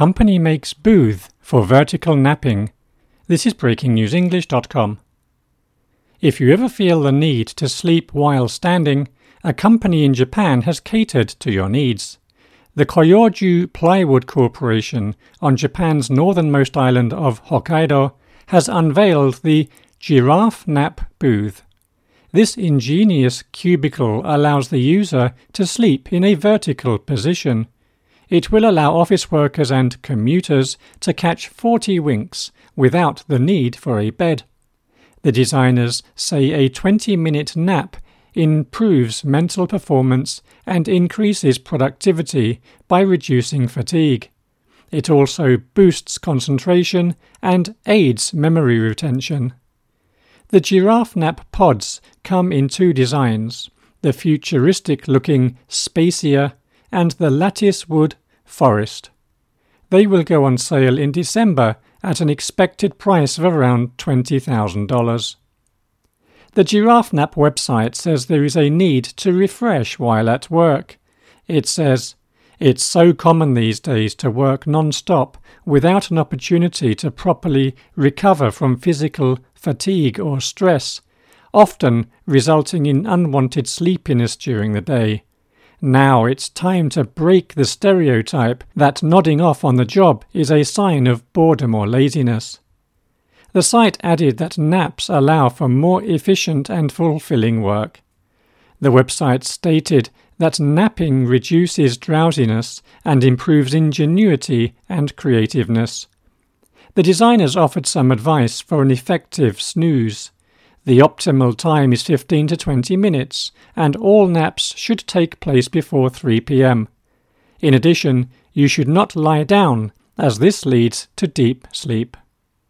Company makes booth for vertical napping. This is breakingnewsenglish.com. If you ever feel the need to sleep while standing, a company in Japan has catered to your needs. The Koyoju Plywood Corporation on Japan's northernmost island of Hokkaido has unveiled the Giraffenap Booth. This ingenious cubicle allows the user to sleep in a vertical position. It will allow office workers and commuters to catch 40 winks without the need for a bed. The designers say a 20 minute nap improves mental performance and increases productivity by reducing fatigue. It also boosts concentration and aids memory retention. The Giraffenap pods come in two designs the futuristic looking Spacia and the lattice wood Forest. They will go on sale in December at an expected price of around $20,000. The Giraffenap website says there is a need to refresh while at work. It says, It's so common these days to work non stop without an opportunity to properly recover from physical fatigue or stress, often resulting in unwanted sleepiness during the day. Now it's time to break the stereotype that nodding off on the job is a sign of boredom or laziness. The site added that naps allow for more efficient and fulfilling work. The website stated that napping reduces drowsiness and improves ingenuity and creativeness. The designers offered some advice for an effective snooze. The optimal time is 15 to 20 minutes, and all naps should take place before 3 pm. In addition, you should not lie down, as this leads to deep sleep.